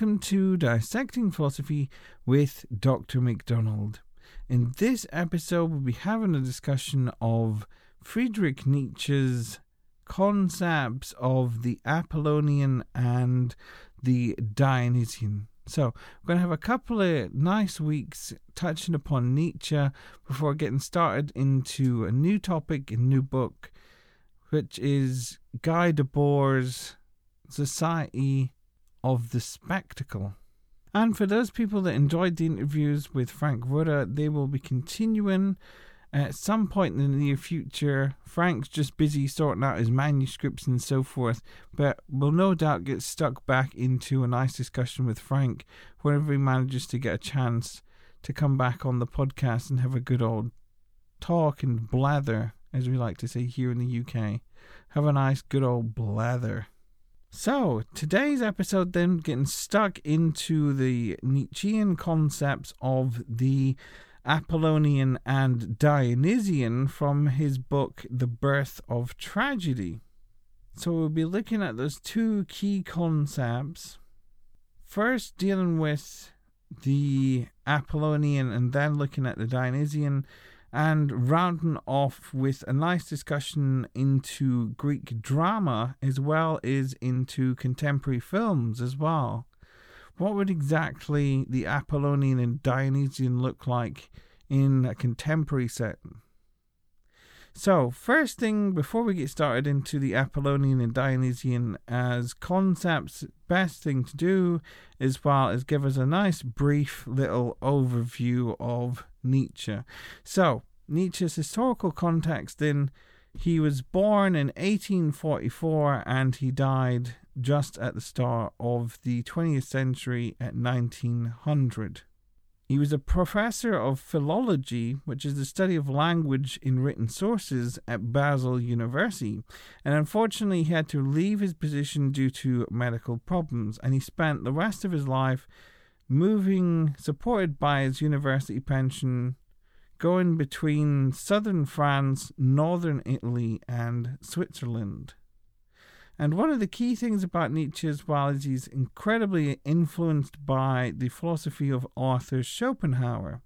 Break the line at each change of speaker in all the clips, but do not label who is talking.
welcome to Dissecting Philosophy with Dr. McDonald. In this episode, we'll be having a discussion of Friedrich Nietzsche's concepts of the Apollonian and the Dionysian. So, we're going to have a couple of nice weeks touching upon Nietzsche before getting started into a new topic, a new book, which is Guy Debord's Society of the Spectacle. And for those people that enjoyed the interviews with Frank Rudder, they will be continuing at some point in the near future. Frank's just busy sorting out his manuscripts and so forth, but will no doubt get stuck back into a nice discussion with Frank whenever he manages to get a chance to come back on the podcast and have a good old talk and blather, as we like to say here in the UK. Have a nice, good old blather. So, today's episode then getting stuck into the Nietzschean concepts of the Apollonian and Dionysian from his book The Birth of Tragedy. So, we'll be looking at those two key concepts. First, dealing with the Apollonian and then looking at the Dionysian and rounding off with a nice discussion into Greek drama as well as into contemporary films as well. What would exactly the Apollonian and Dionysian look like in a contemporary setting? So, first thing before we get started into the Apollonian and Dionysian as concepts, best thing to do is well is give us a nice brief little overview of Nietzsche. So, Nietzsche's historical context then he was born in 1844 and he died just at the start of the 20th century at 1900. He was a professor of philology, which is the study of language in written sources at Basel University, and unfortunately he had to leave his position due to medical problems, and he spent the rest of his life moving, supported by his university pension, going between southern France, northern Italy, and Switzerland. And one of the key things about Nietzsche's well is he's incredibly influenced by the philosophy of Arthur Schopenhauer.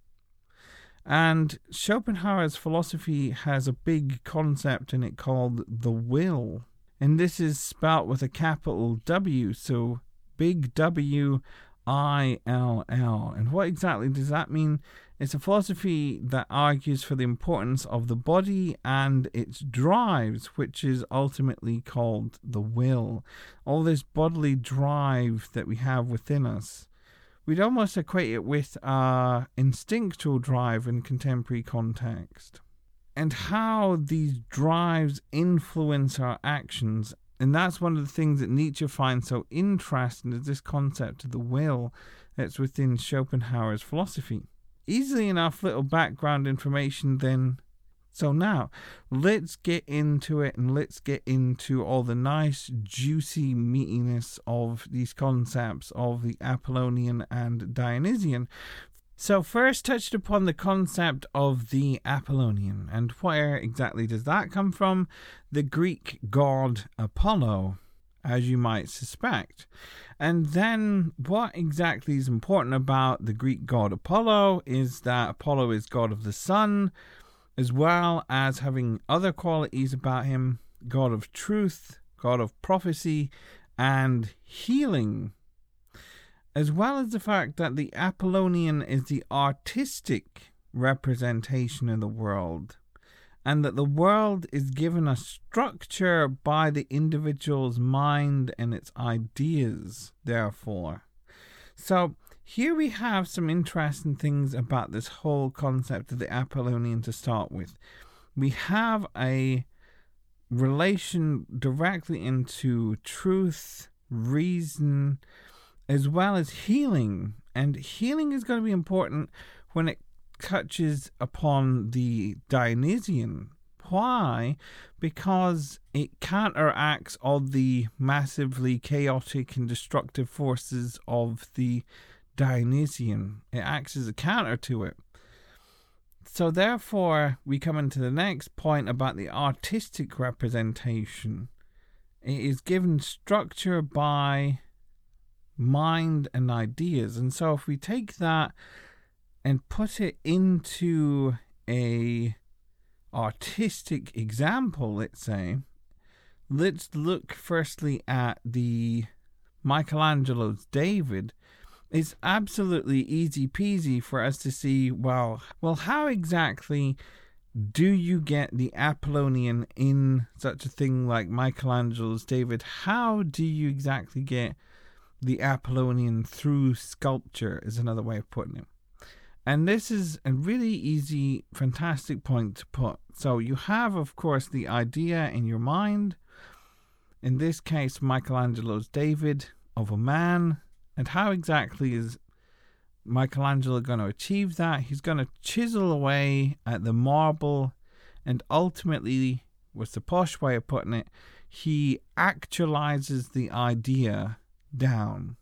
And Schopenhauer's philosophy has a big concept in it called the will. And this is spelt with a capital W, so big W I L L. And what exactly does that mean? It's a philosophy that argues for the importance of the body and its drives, which is ultimately called the will. All this bodily drive that we have within us. We'd almost equate it with our instinctual drive in contemporary context. And how these drives influence our actions and that's one of the things that Nietzsche finds so interesting is this concept of the will that's within Schopenhauer's philosophy. Easily enough little background information then. So now, let's get into it and let's get into all the nice, juicy meatiness of these concepts of the Apollonian and Dionysian. So, first touched upon the concept of the Apollonian, and where exactly does that come from? The Greek god Apollo, as you might suspect. And then, what exactly is important about the Greek god Apollo is that Apollo is god of the sun, as well as having other qualities about him god of truth, god of prophecy, and healing as well as the fact that the Apollonian is the artistic representation of the world, and that the world is given a structure by the individual's mind and its ideas, therefore. So, here we have some interesting things about this whole concept of the Apollonian to start with. We have a relation directly into truth, reason, as well as healing. And healing is going to be important when it touches upon the Dionysian. Why? Because it counteracts all the massively chaotic and destructive forces of the Dionysian. It acts as a counter to it. So, therefore, we come into the next point about the artistic representation. It is given structure by mind and ideas. And so if we take that and put it into a artistic example, let's say, let's look firstly at the Michelangelo's David. It's absolutely easy peasy for us to see, well, well, how exactly do you get the Apollonian in such a thing like Michelangelo's David? How do you exactly get the Apollonian through sculpture, is another way of putting it. And this is a really easy, fantastic point to put. So you have, of course, the idea in your mind. In this case, Michelangelo's David of a man. And how exactly is Michelangelo going to achieve that? He's going to chisel away at the marble, and ultimately, what's the posh way of putting it, he actualizes the idea down.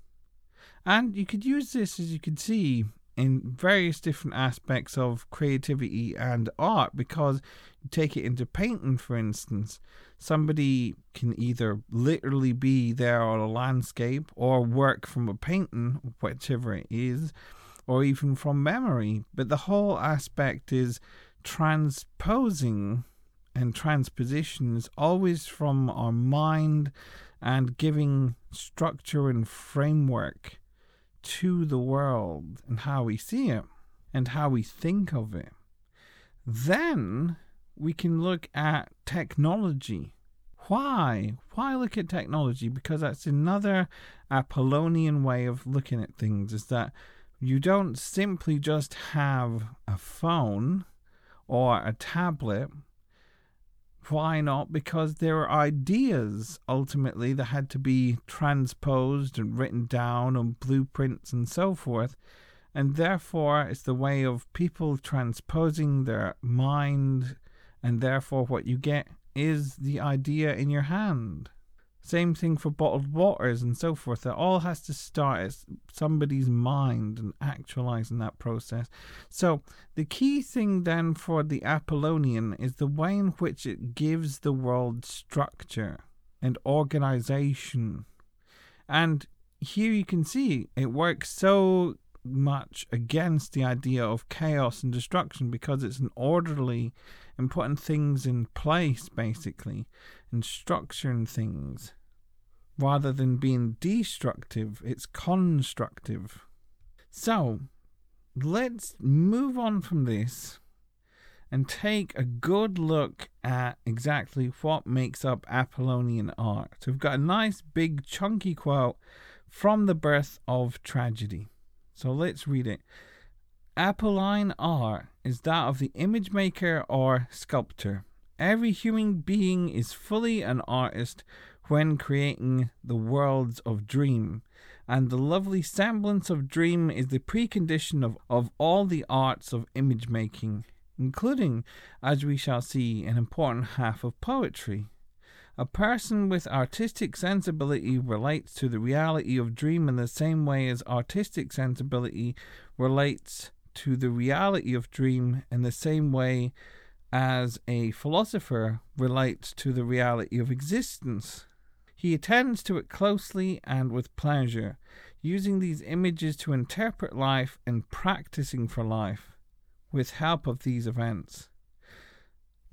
And you could use this, as you can see, in various different aspects of creativity and art because you take it into painting, for instance. Somebody can either literally be there on a landscape or work from a painting, whichever it is, or even from memory. But the whole aspect is transposing and transpositions always from our mind and giving structure and framework to the world and how we see it and how we think of it. Then we can look at technology. Why? Why look at technology? Because that's another Apollonian way of looking at things is that you don't simply just have a phone or a tablet why not? Because there are ideas ultimately that had to be transposed and written down on blueprints and so forth. And therefore, it's the way of people transposing their mind, and therefore, what you get is the idea in your hand. Same thing for bottled waters and so forth. It all has to start as somebody's mind and actualizing that process. So, the key thing then for the Apollonian is the way in which it gives the world structure and organization. And here you can see it works so much against the idea of chaos and destruction because it's an orderly and putting things in place basically and structuring things. Rather than being destructive, it's constructive. So, let's move on from this and take a good look at exactly what makes up Apollonian art. We've got a nice big chunky quote from The Birth of Tragedy. So, let's read it. Apolline art is that of the image maker or sculptor. Every human being is fully an artist when creating the worlds of dream. And the lovely semblance of dream is the precondition of, of all the arts of image making, including, as we shall see, an important half of poetry. A person with artistic sensibility relates to the reality of dream in the same way as artistic sensibility relates to the reality of dream in the same way as a philosopher relates to the reality of existence. He attends to it closely and with pleasure, using these images to interpret life and practicing for life with help of these events.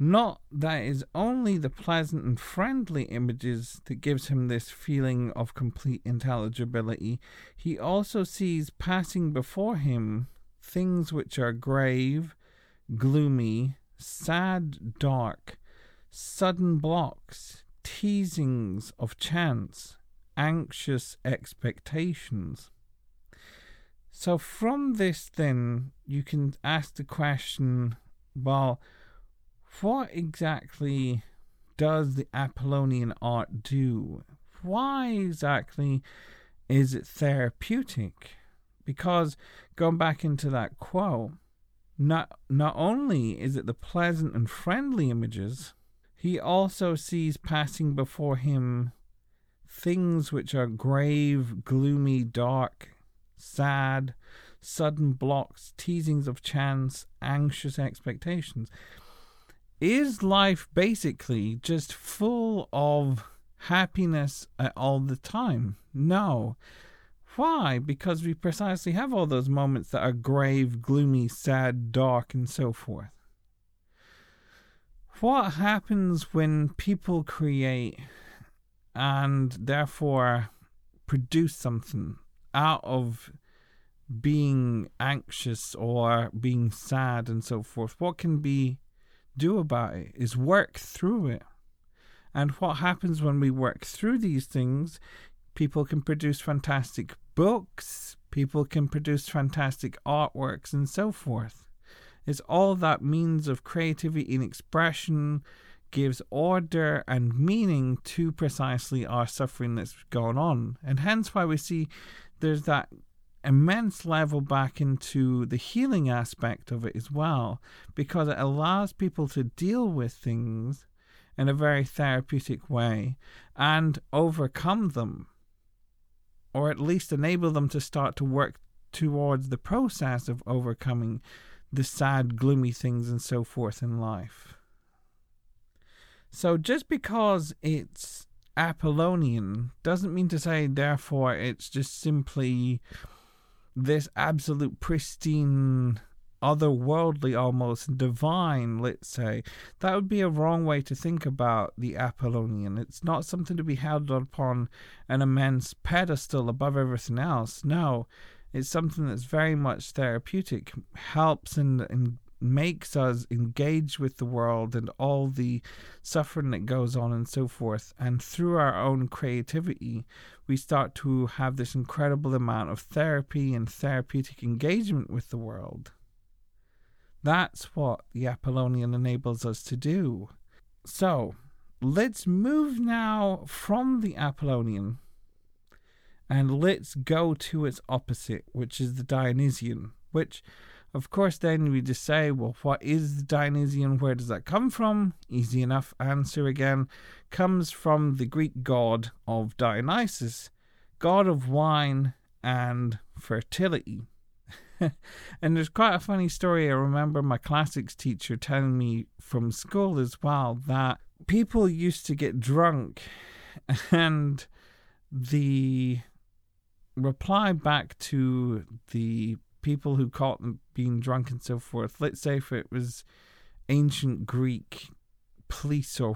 Not that it is only the pleasant and friendly images that gives him this feeling of complete intelligibility, he also sees passing before him things which are grave, gloomy, sad, dark, sudden blocks, teasings of chance, anxious expectations. So, from this, then, you can ask the question well, what exactly does the Apollonian art do? Why exactly is it therapeutic? Because going back into that quote, not not only is it the pleasant and friendly images, he also sees passing before him things which are grave, gloomy, dark, sad, sudden blocks, teasings of chance, anxious expectations. Is life basically just full of happiness all the time? No. Why? Because we precisely have all those moments that are grave, gloomy, sad, dark, and so forth. What happens when people create and therefore produce something out of being anxious or being sad and so forth? What can be do about it is work through it. And what happens when we work through these things People can produce fantastic books, people can produce fantastic artworks, and so forth. It's all that means of creativity and expression gives order and meaning to precisely our suffering that's going on. And hence why we see there's that immense level back into the healing aspect of it as well, because it allows people to deal with things in a very therapeutic way and overcome them or at least enable them to start to work towards the process of overcoming the sad, gloomy things and so forth in life. So just because it's Apollonian doesn't mean to say, therefore, it's just simply this absolute pristine otherworldly almost divine let's say that would be a wrong way to think about the apollonian it's not something to be held upon an immense pedestal above everything else no it's something that's very much therapeutic helps and, and makes us engage with the world and all the suffering that goes on and so forth. And through our own creativity, we start to have this incredible amount of therapy and therapeutic engagement with the world. That's what the Apollonian enables us to do. So, let's move now from the Apollonian and let's go to its opposite, which is the Dionysian, which, of course, then we just say, well, what is the Dionysian? Where does that come from? Easy enough answer again. Comes from the Greek god of Dionysus, god of wine and fertility. and there's quite a funny story. I remember my classics teacher telling me from school as well that people used to get drunk, and the reply back to the people who caught them being drunk and so forth, let's say if it was ancient Greek police or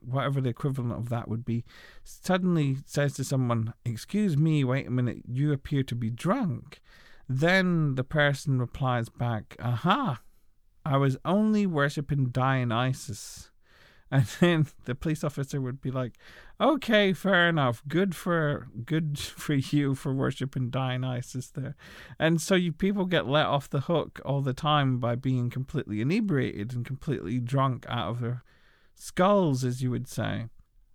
whatever the equivalent of that would be, suddenly says to someone, Excuse me, wait a minute, you appear to be drunk. Then the person replies back, Aha, I was only worshipping Dionysus. And then the police officer would be like, "Okay, fair enough. Good for good for you for worshiping Dionysus there." And so you people get let off the hook all the time by being completely inebriated and completely drunk out of their skulls, as you would say,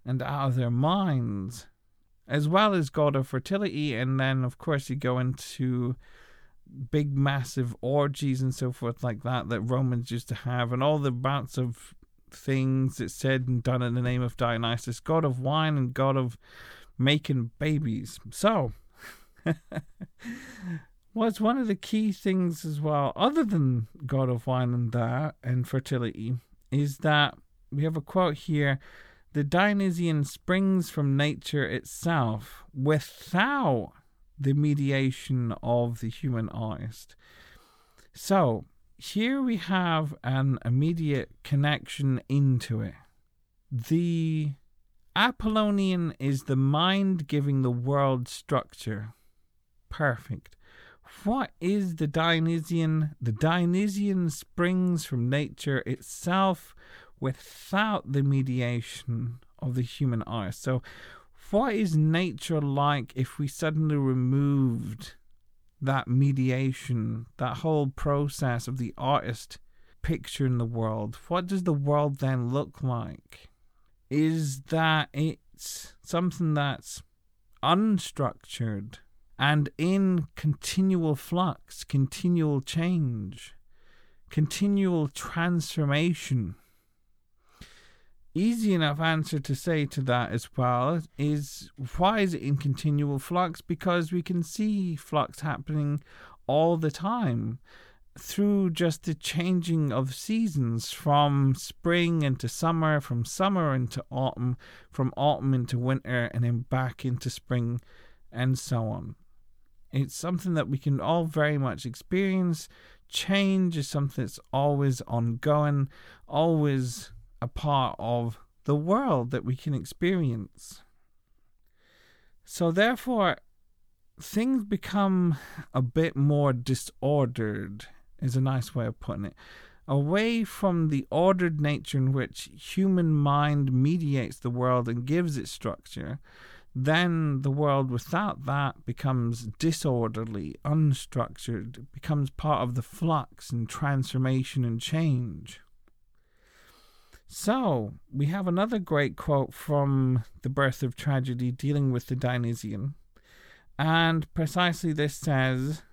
and out of their minds, as well as god of fertility. And then, of course, you go into big massive orgies and so forth like that that Romans used to have, and all the bouts of things that said and done in the name of Dionysus, god of wine and god of making babies. So, what's one of the key things as well, other than god of wine and that and fertility, is that we have a quote here. The Dionysian springs from nature itself without the mediation of the human artist. So here we have an immediate connection into it. The Apollonian is the mind giving the world structure. Perfect. What is the Dionysian? The Dionysian springs from nature itself without the mediation of the human artist. So what is nature like if we suddenly removed that mediation, that whole process of the artist picturing the world? What does the world then look like? Is that it's something that's unstructured and in continual flux, continual change, continual transformation? Easy enough answer to say to that as well is why is it in continual flux? Because we can see flux happening all the time through just the changing of seasons from spring into summer, from summer into autumn, from autumn into winter, and then back into spring, and so on. It's something that we can all very much experience. Change is something that's always ongoing, always a part of the world that we can experience. So, therefore, things become a bit more disordered, is a nice way of putting it. Away from the ordered nature in which human mind mediates the world and gives it structure, then the world without that becomes disorderly, unstructured, becomes part of the flux and transformation and change. So, we have another great quote from The Birth of Tragedy dealing with the Dionysian. And precisely this says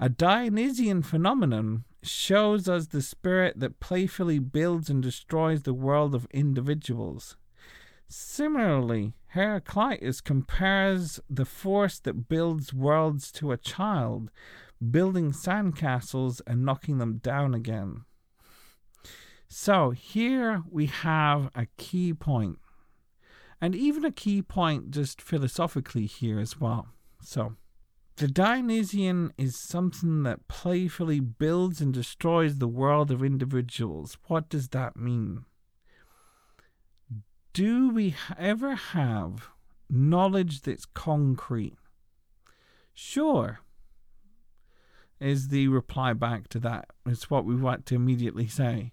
A Dionysian phenomenon shows us the spirit that playfully builds and destroys the world of individuals. Similarly, Heraclitus compares the force that builds worlds to a child, building sandcastles and knocking them down again. So here we have a key point, and even a key point just philosophically here as well. So, the Dionysian is something that playfully builds and destroys the world of individuals. What does that mean? Do we ever have knowledge that's concrete? Sure, is the reply back to that. It's what we want to immediately say.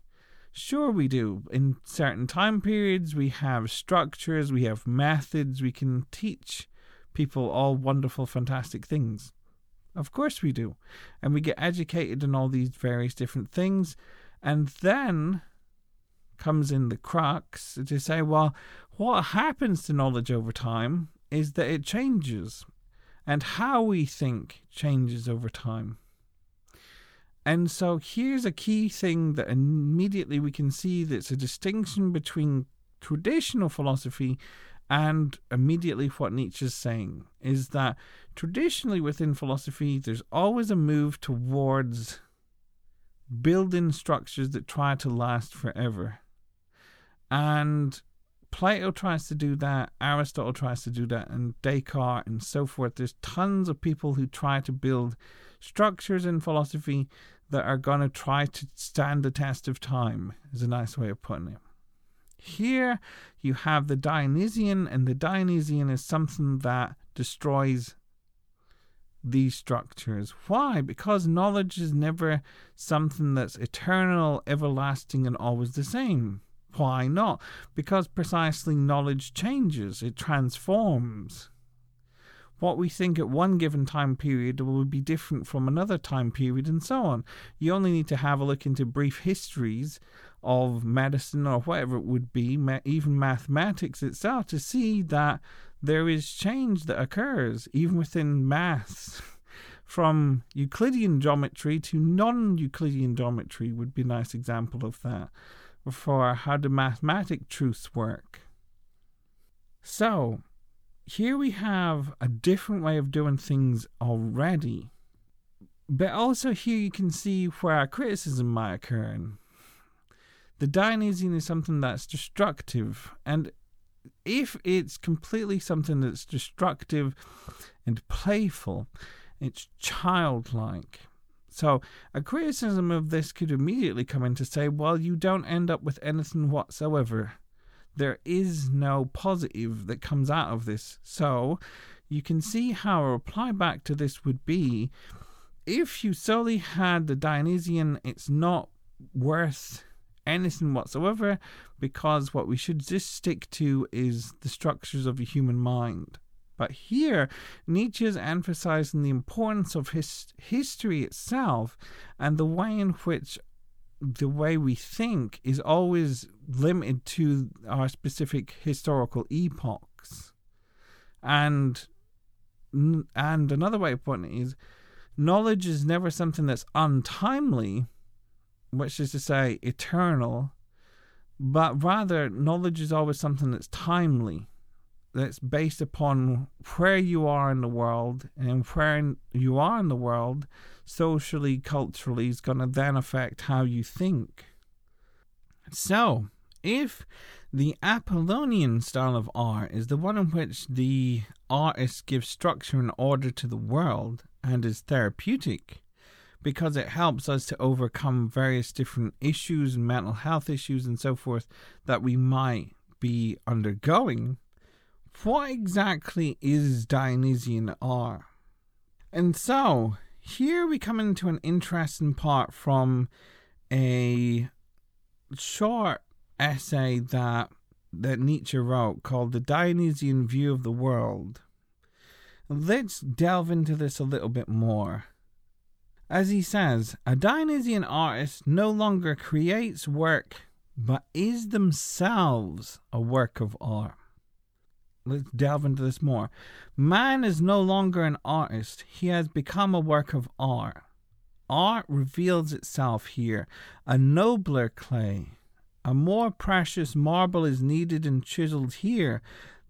Sure, we do. In certain time periods, we have structures, we have methods, we can teach people all wonderful, fantastic things. Of course, we do. And we get educated in all these various different things. And then comes in the crux to say, well, what happens to knowledge over time is that it changes. And how we think changes over time. And so here's a key thing that immediately we can see that's a distinction between traditional philosophy and immediately what Nietzsche's saying is that traditionally within philosophy, there's always a move towards building structures that try to last forever. And Plato tries to do that, Aristotle tries to do that, and Descartes and so forth. There's tons of people who try to build structures in philosophy that are going to try to stand the test of time, is a nice way of putting it. Here you have the Dionysian, and the Dionysian is something that destroys these structures. Why? Because knowledge is never something that's eternal, everlasting, and always the same. Why not? Because precisely knowledge changes, it transforms what we think at one given time period will be different from another time period, and so on. You only need to have a look into brief histories of medicine or whatever it would be, even mathematics itself, to see that there is change that occurs even within maths. From Euclidean geometry to non Euclidean geometry would be a nice example of that, for how the mathematic truths work. So, here we have a different way of doing things already. But also here you can see where our criticism might occur. The Dionysian is something that's destructive, and if it's completely something that's destructive and playful, it's childlike. So, a criticism of this could immediately come in to say, well, you don't end up with anything whatsoever there is no positive that comes out of this. So you can see how a reply back to this would be if you solely had the Dionysian, it's not worth anything whatsoever because what we should just stick to is the structures of the human mind. But here, Nietzsche is emphasizing the importance of his history itself and the way in which the way we think is always limited to our specific historical epochs. And and another way of putting it is knowledge is never something that's untimely, which is to say eternal, but rather knowledge is always something that's timely that's based upon where you are in the world and where you are in the world socially, culturally is going to then affect how you think. So, if The Apollonian style of art is the one in which the artist gives structure and order to the world and is therapeutic because it helps us to overcome various different issues and mental health issues and so forth that we might be undergoing. What exactly is Dionysian art? And so, here we come into an interesting part from a short essay that that Nietzsche wrote called The Dionysian View of the World. Let's delve into this a little bit more. As he says, a Dionysian artist no longer creates work, but is themselves a work of art. Let's delve into this more. Man is no longer an artist, he has become a work of art. Art reveals itself here, a nobler clay. A more precious marble is needed and chiseled here,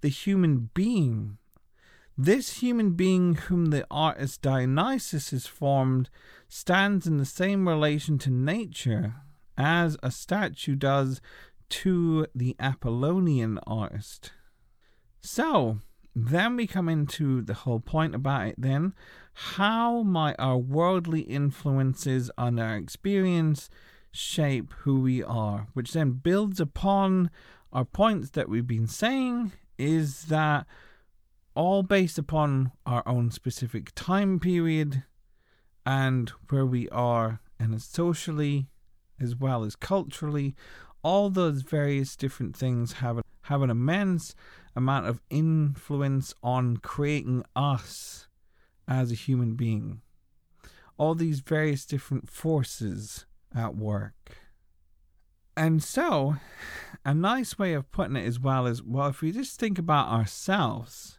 the human being. This human being, whom the artist Dionysus has formed, stands in the same relation to nature as a statue does to the Apollonian artist. So, then we come into the whole point about it then. How might our worldly influences on our experience shape who we are? Which then builds upon our points that we've been saying is that all based upon our own specific time period and where we are and socially as well as culturally all those various different things have have an immense amount of influence on creating us as a human being. All these various different forces at work. And so, a nice way of putting it as well is well, if we just think about ourselves,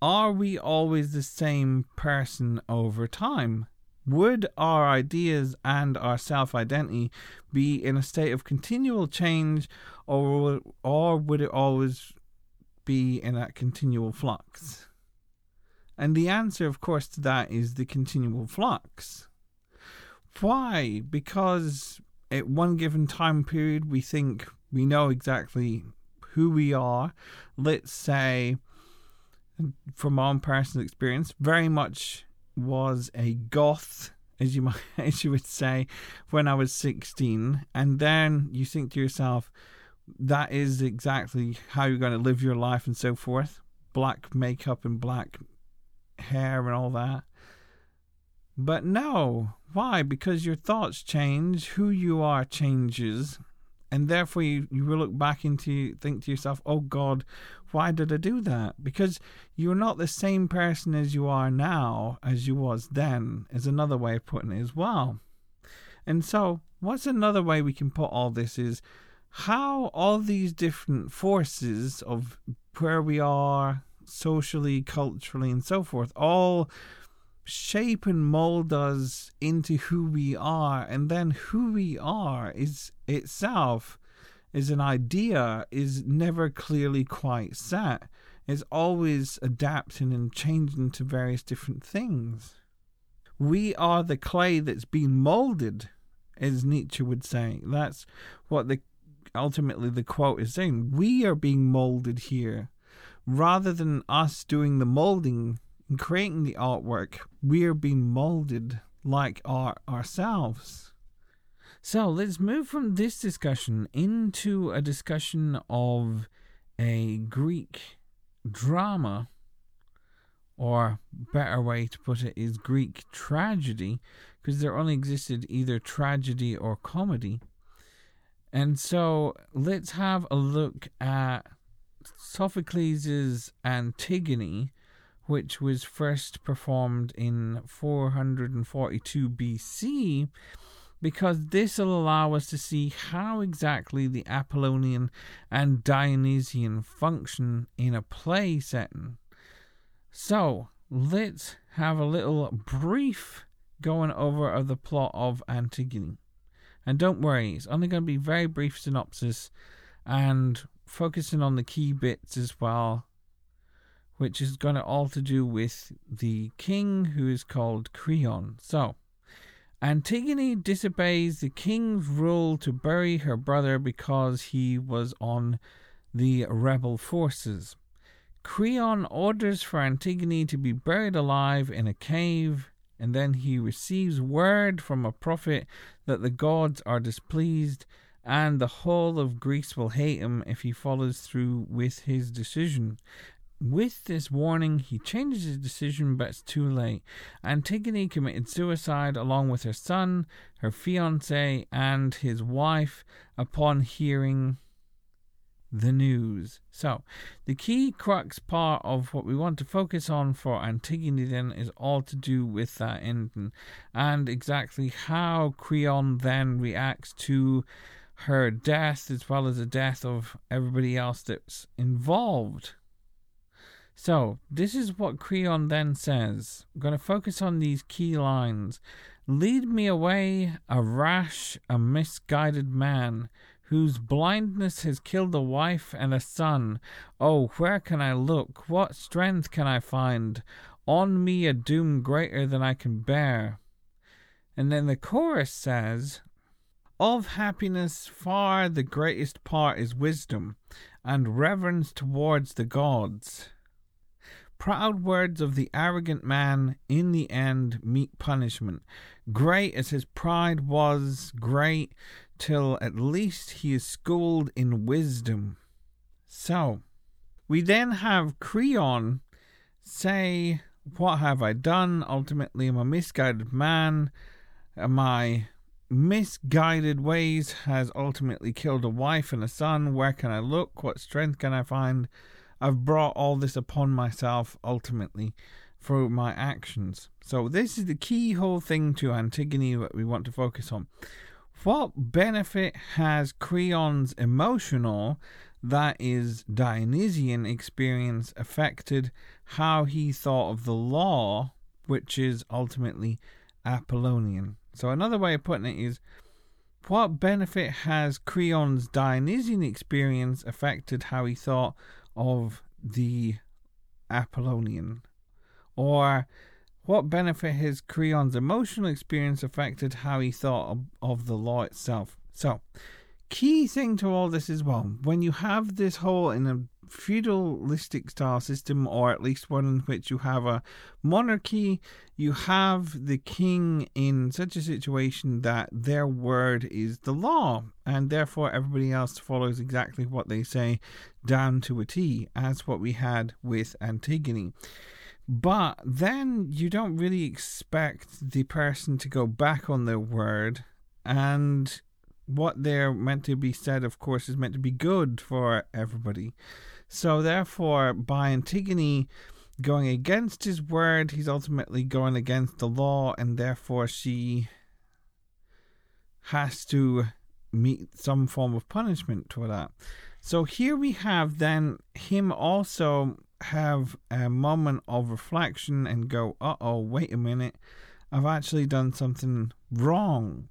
are we always the same person over time? Would our ideas and our self identity be in a state of continual change, or, or would it always be in that continual flux? And the answer, of course, to that is the continual flux. Why? Because at one given time period, we think we know exactly who we are. Let's say, from my own personal experience, very much was a goth, as you might, as you would say, when I was sixteen, and then you think to yourself, that is exactly how you're going to live your life and so forth. Black makeup and black hair and all that. But no. Why? Because your thoughts change, who you are changes, and therefore you, you will look back into think to yourself, Oh God, why did I do that? Because you're not the same person as you are now as you was then, is another way of putting it as well. And so what's another way we can put all this is how all these different forces of where we are socially, culturally, and so forth all shape and mold us into who we are, and then who we are is itself is an idea is never clearly quite set. It's always adapting and changing to various different things. We are the clay that's been molded, as Nietzsche would say. That's what the ultimately the quote is saying. We are being molded here. Rather than us doing the molding and creating the artwork, we are being molded like art ourselves. So let's move from this discussion into a discussion of a Greek drama, or better way to put it is Greek tragedy, because there only existed either tragedy or comedy. And so let's have a look at Sophocles' Antigone, which was first performed in 442 BC, because this will allow us to see how exactly the Apollonian and Dionysian function in a play setting. So, let's have a little brief going over of the plot of Antigone. And don't worry, it's only going to be very brief synopsis and focusing on the key bits as well, which is going to all to do with the king who is called Creon. So, Antigone disobeys the king's rule to bury her brother because he was on the rebel forces. Creon orders for Antigone to be buried alive in a cave, and then he receives word from a prophet that the gods are displeased and the whole of Greece will hate him if he follows through with his decision. With this warning, he changes his decision, but it's too late. Antigone committed suicide along with her son, her fiance, and his wife upon hearing the news. So, the key crux part of what we want to focus on for Antigone then is all to do with that ending and exactly how Creon then reacts to her death as well as the death of everybody else that's involved. So, this is what Creon then says. I'm going to focus on these key lines. Lead me away, a rash, a misguided man, whose blindness has killed a wife and a son. Oh, where can I look? What strength can I find? On me a doom greater than I can bear. And then the chorus says, Of happiness far the greatest part is wisdom, and reverence towards the gods. Proud words of the arrogant man in the end meet punishment. Great as his pride was, great till at least he is schooled in wisdom. So, we then have Creon say, What have I done? Ultimately, I'm a misguided man. My misguided ways has ultimately killed a wife and a son. Where can I look? What strength can I find? I've brought all this upon myself ultimately through my actions. So, this is the key whole thing to Antigone that we want to focus on. What benefit has Creon's emotional, that is, Dionysian experience affected how he thought of the law, which is ultimately Apollonian? So, another way of putting it is what benefit has Creon's Dionysian experience affected how he thought of the Apollonian? Or what benefit has Creon's emotional experience affected how he thought of, of the law itself? So, key thing to all this as well, when you have this whole in a feudalistic style system, or at least one in which you have a monarchy, you have the king in such a situation that their word is the law, and therefore everybody else follows exactly what they say down to a T, as what we had with Antigone. But then you don't really expect the person to go back on their word, and what they're meant to be said, of course, is meant to be good for everybody. So, therefore, by Antigone going against his word, he's ultimately going against the law, and therefore she has to meet some form of punishment for that. So, here we have then him also have a moment of reflection and go, uh oh, wait a minute, I've actually done something wrong.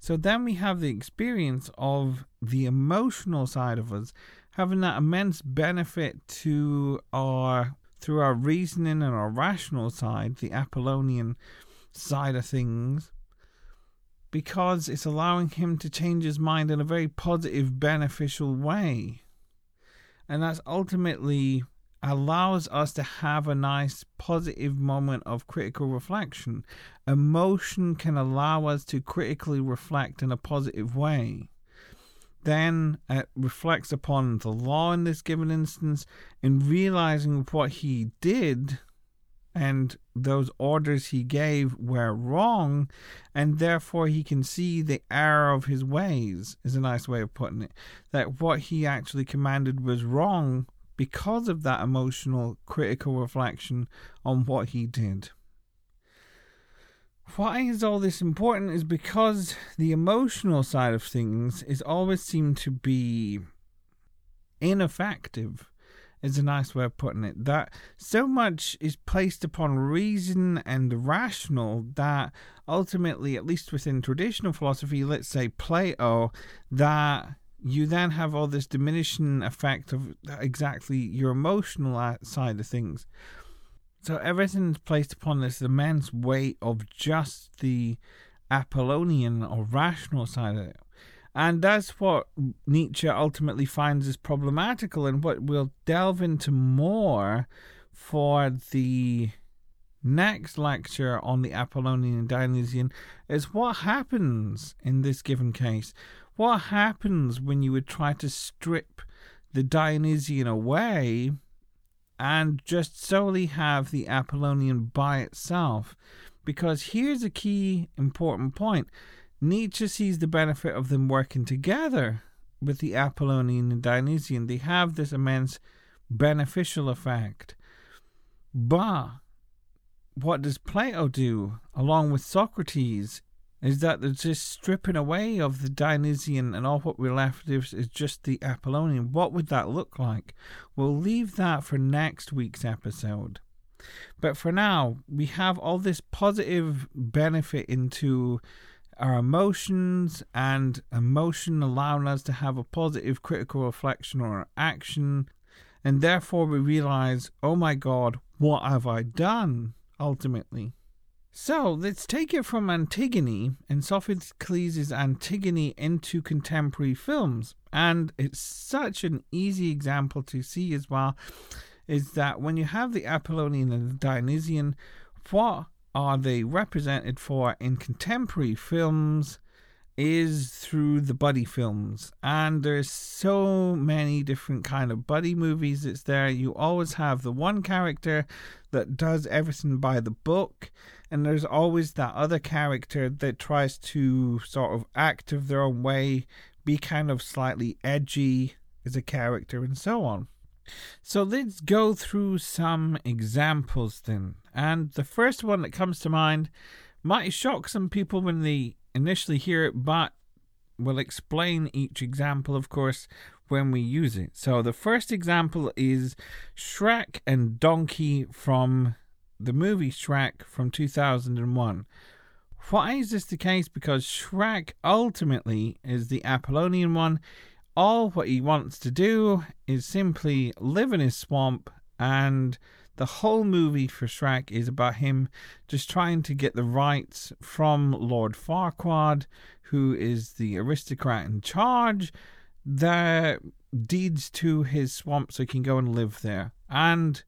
So then we have the experience of the emotional side of us having that immense benefit to our through our reasoning and our rational side, the Apollonian side of things, because it's allowing him to change his mind in a very positive, beneficial way. And that's ultimately allows us to have a nice positive moment of critical reflection. Emotion can allow us to critically reflect in a positive way. Then it reflects upon the law in this given instance in realizing what he did and those orders he gave were wrong, and therefore he can see the error of his ways, is a nice way of putting it. That what he actually commanded was wrong because of that emotional, critical reflection on what he did. Why is all this important is because the emotional side of things is always seemed to be ineffective is a nice way of putting it. That so much is placed upon reason and rational that ultimately, at least within traditional philosophy, let's say Plato, that you then have all this diminishing effect of exactly your emotional side of things. So everything's placed upon this immense weight of just the Apollonian or rational side of it. And that's what Nietzsche ultimately finds is problematical, and what we'll delve into more for the next lecture on the Apollonian and Dionysian is what happens in this given case. What happens when you would try to strip the Dionysian away and just solely have the Apollonian by itself? Because here's a key important point Nietzsche sees the benefit of them working together with the Apollonian and Dionysian. They have this immense beneficial effect. But what does Plato do along with Socrates? Is that they're just stripping away of the Dionysian and all what we're left with is just the Apollonian. What would that look like? We'll leave that for next week's episode. But for now, we have all this positive benefit into our emotions and emotion allowing us to have a positive critical reflection on our action. And therefore, we realize, oh my God, what have I done ultimately? So let's take it from Antigone and Sophocles' Antigone into contemporary films. And it's such an easy example to see as well is that when you have the Apollonian and the Dionysian, what are they represented for in contemporary films is through the buddy films. And there's so many different kind of buddy movies. It's there. You always have the one character that does everything by the book and there's always that other character that tries to sort of act of their own way be kind of slightly edgy as a character and so on so let's go through some examples then. And the first one that comes to mind might shock some people when they initially hear it, but we'll explain each example, of course, when we use it. So the first example is Shrek and Donkey from the movie Shrek from 2001. Why is this the case? Because Shrek ultimately is the Apollonian one all what he wants to do is simply live in his swamp and the whole movie for Shrek is about him just trying to get the rights from Lord Farquaad, who is the aristocrat in charge, the deeds to his swamp so he can go and live there. And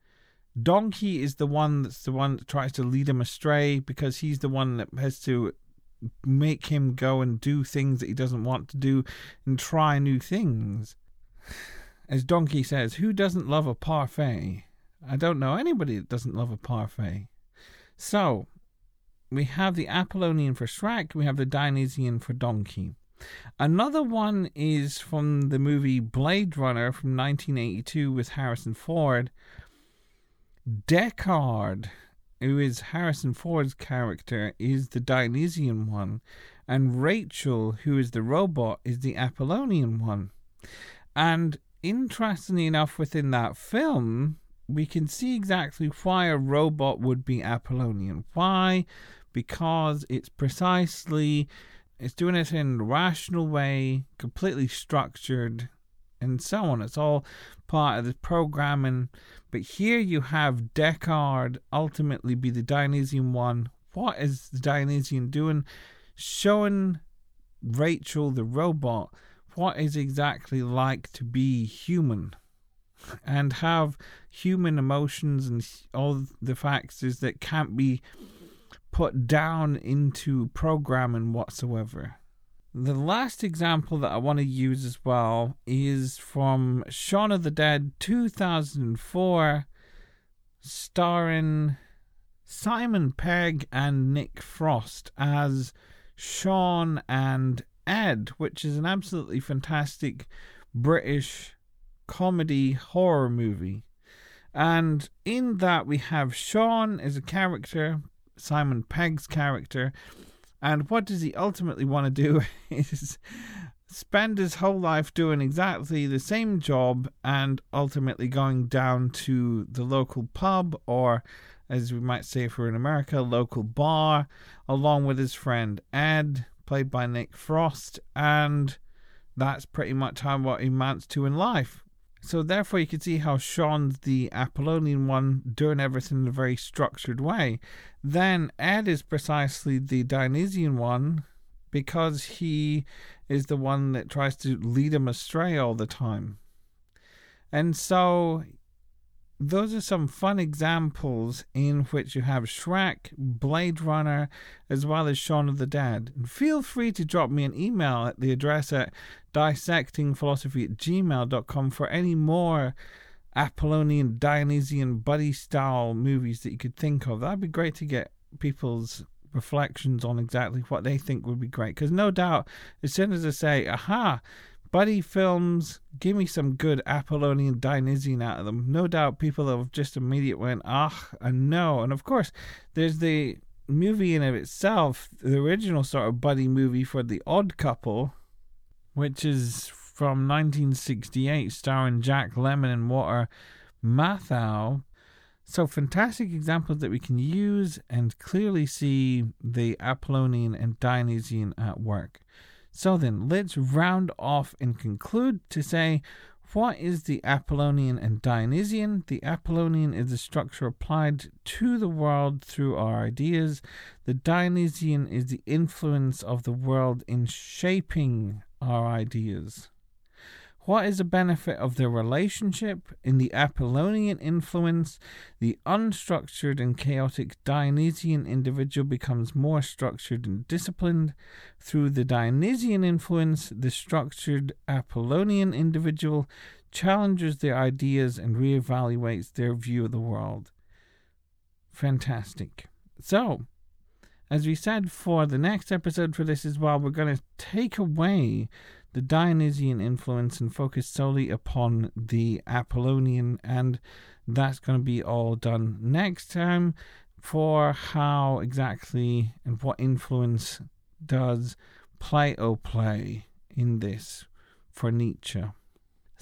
Donkey is the one that's the one that tries to lead him astray because he's the one that has to make him go and do things that he doesn't want to do and try new things. As Donkey says, who doesn't love a parfait? I don't know anybody that doesn't love a parfait. So, we have the Apollonian for Shrek, we have the Dionysian for Donkey. Another one is from the movie Blade Runner from 1982 with Harrison Ford. Deckard who is Harrison Ford's character, is the Dionysian one, and Rachel, who is the robot, is the Apollonian one. And interestingly enough, within that film, we can see exactly why a robot would be Apollonian. Why? Because it's precisely it's doing it in a rational way, completely structured, and so on. It's all part of the programming but here you have Deckard ultimately be the Dionysian one. What is the Dionysian doing? Showing Rachel, the robot, what is exactly like to be human and have human emotions and all the factors that can't be put down into programming whatsoever. The last example that I want to use as well is from Shaun of the Dead 2004, starring Simon Pegg and Nick Frost as Shaun and Ed, which is an absolutely fantastic British comedy horror movie. And in that, we have Shaun as a character, Simon Pegg's character, and what does he ultimately want to do is spend his whole life doing exactly the same job and ultimately going down to the local pub or as we might say if we're in America, local bar, along with his friend Ed, played by Nick Frost, and that's pretty much how what he amounts to in life. So therefore, you can see how Shaun's the Apollonian one, doing everything in a very structured way. Then Ed is precisely the Dionysian one, because he is the one that tries to lead him astray all the time. And so those are some fun examples in which you have Shrek, Blade Runner, as well as Shaun of the Dead. And feel free to drop me an email at the address at dissectingphilosophy at gmail.com for any more Apollonian, Dionysian, buddy style movies that you could think of. That'd be great to get people's reflections on exactly what they think would be great. Because no doubt, as soon as I say, aha, buddy films, give me some good Apollonian Dionysian out of them. No doubt people have just immediately went, ah, and no. And of course, there's the movie in of itself, the original sort of buddy movie for The Odd Couple, which is from 1968, starring Jack Lemmon and Walter Matthau. So, fantastic examples that we can use and clearly see the Apollonian and Dionysian at work. So, then let's round off and conclude to say what is the Apollonian and Dionysian? The Apollonian is the structure applied to the world through our ideas. The Dionysian is the influence of the world in shaping our ideas. What is the benefit of the relationship? In the Apollonian influence, the unstructured and chaotic Dionysian individual becomes more structured and disciplined. Through the Dionysian influence, the structured Apollonian individual challenges their ideas and reevaluates their view of the world. Fantastic. So, as we said for the next episode for this as well, we're going to take away the Dionysian influence and focus solely upon the Apollonian, and that's going to be all done next time. For how exactly and what influence does Plato play in this for Nietzsche?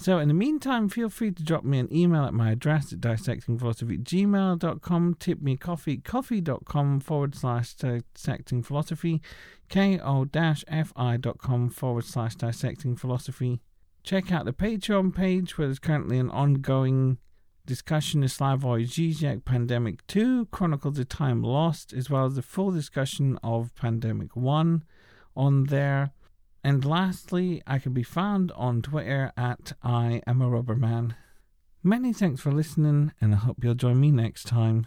So, in the meantime, feel free to drop me an email at my address at dissectingphilosophy@gmail.com. Tip me coffee, ko-fi.com forward slash dissecting philosophy, ko-fi.com forward slash dissecting philosophy. Check out the Patreon page where there's currently an ongoing discussion of Slavoj Žižek Pandemic 2, Chronicles of Time Lost, as well as the full discussion of Pandemic 1 on there. And lastly, I can be found on Twitter at I am a rubber man. Many thanks for listening, and I hope you'll join me next time.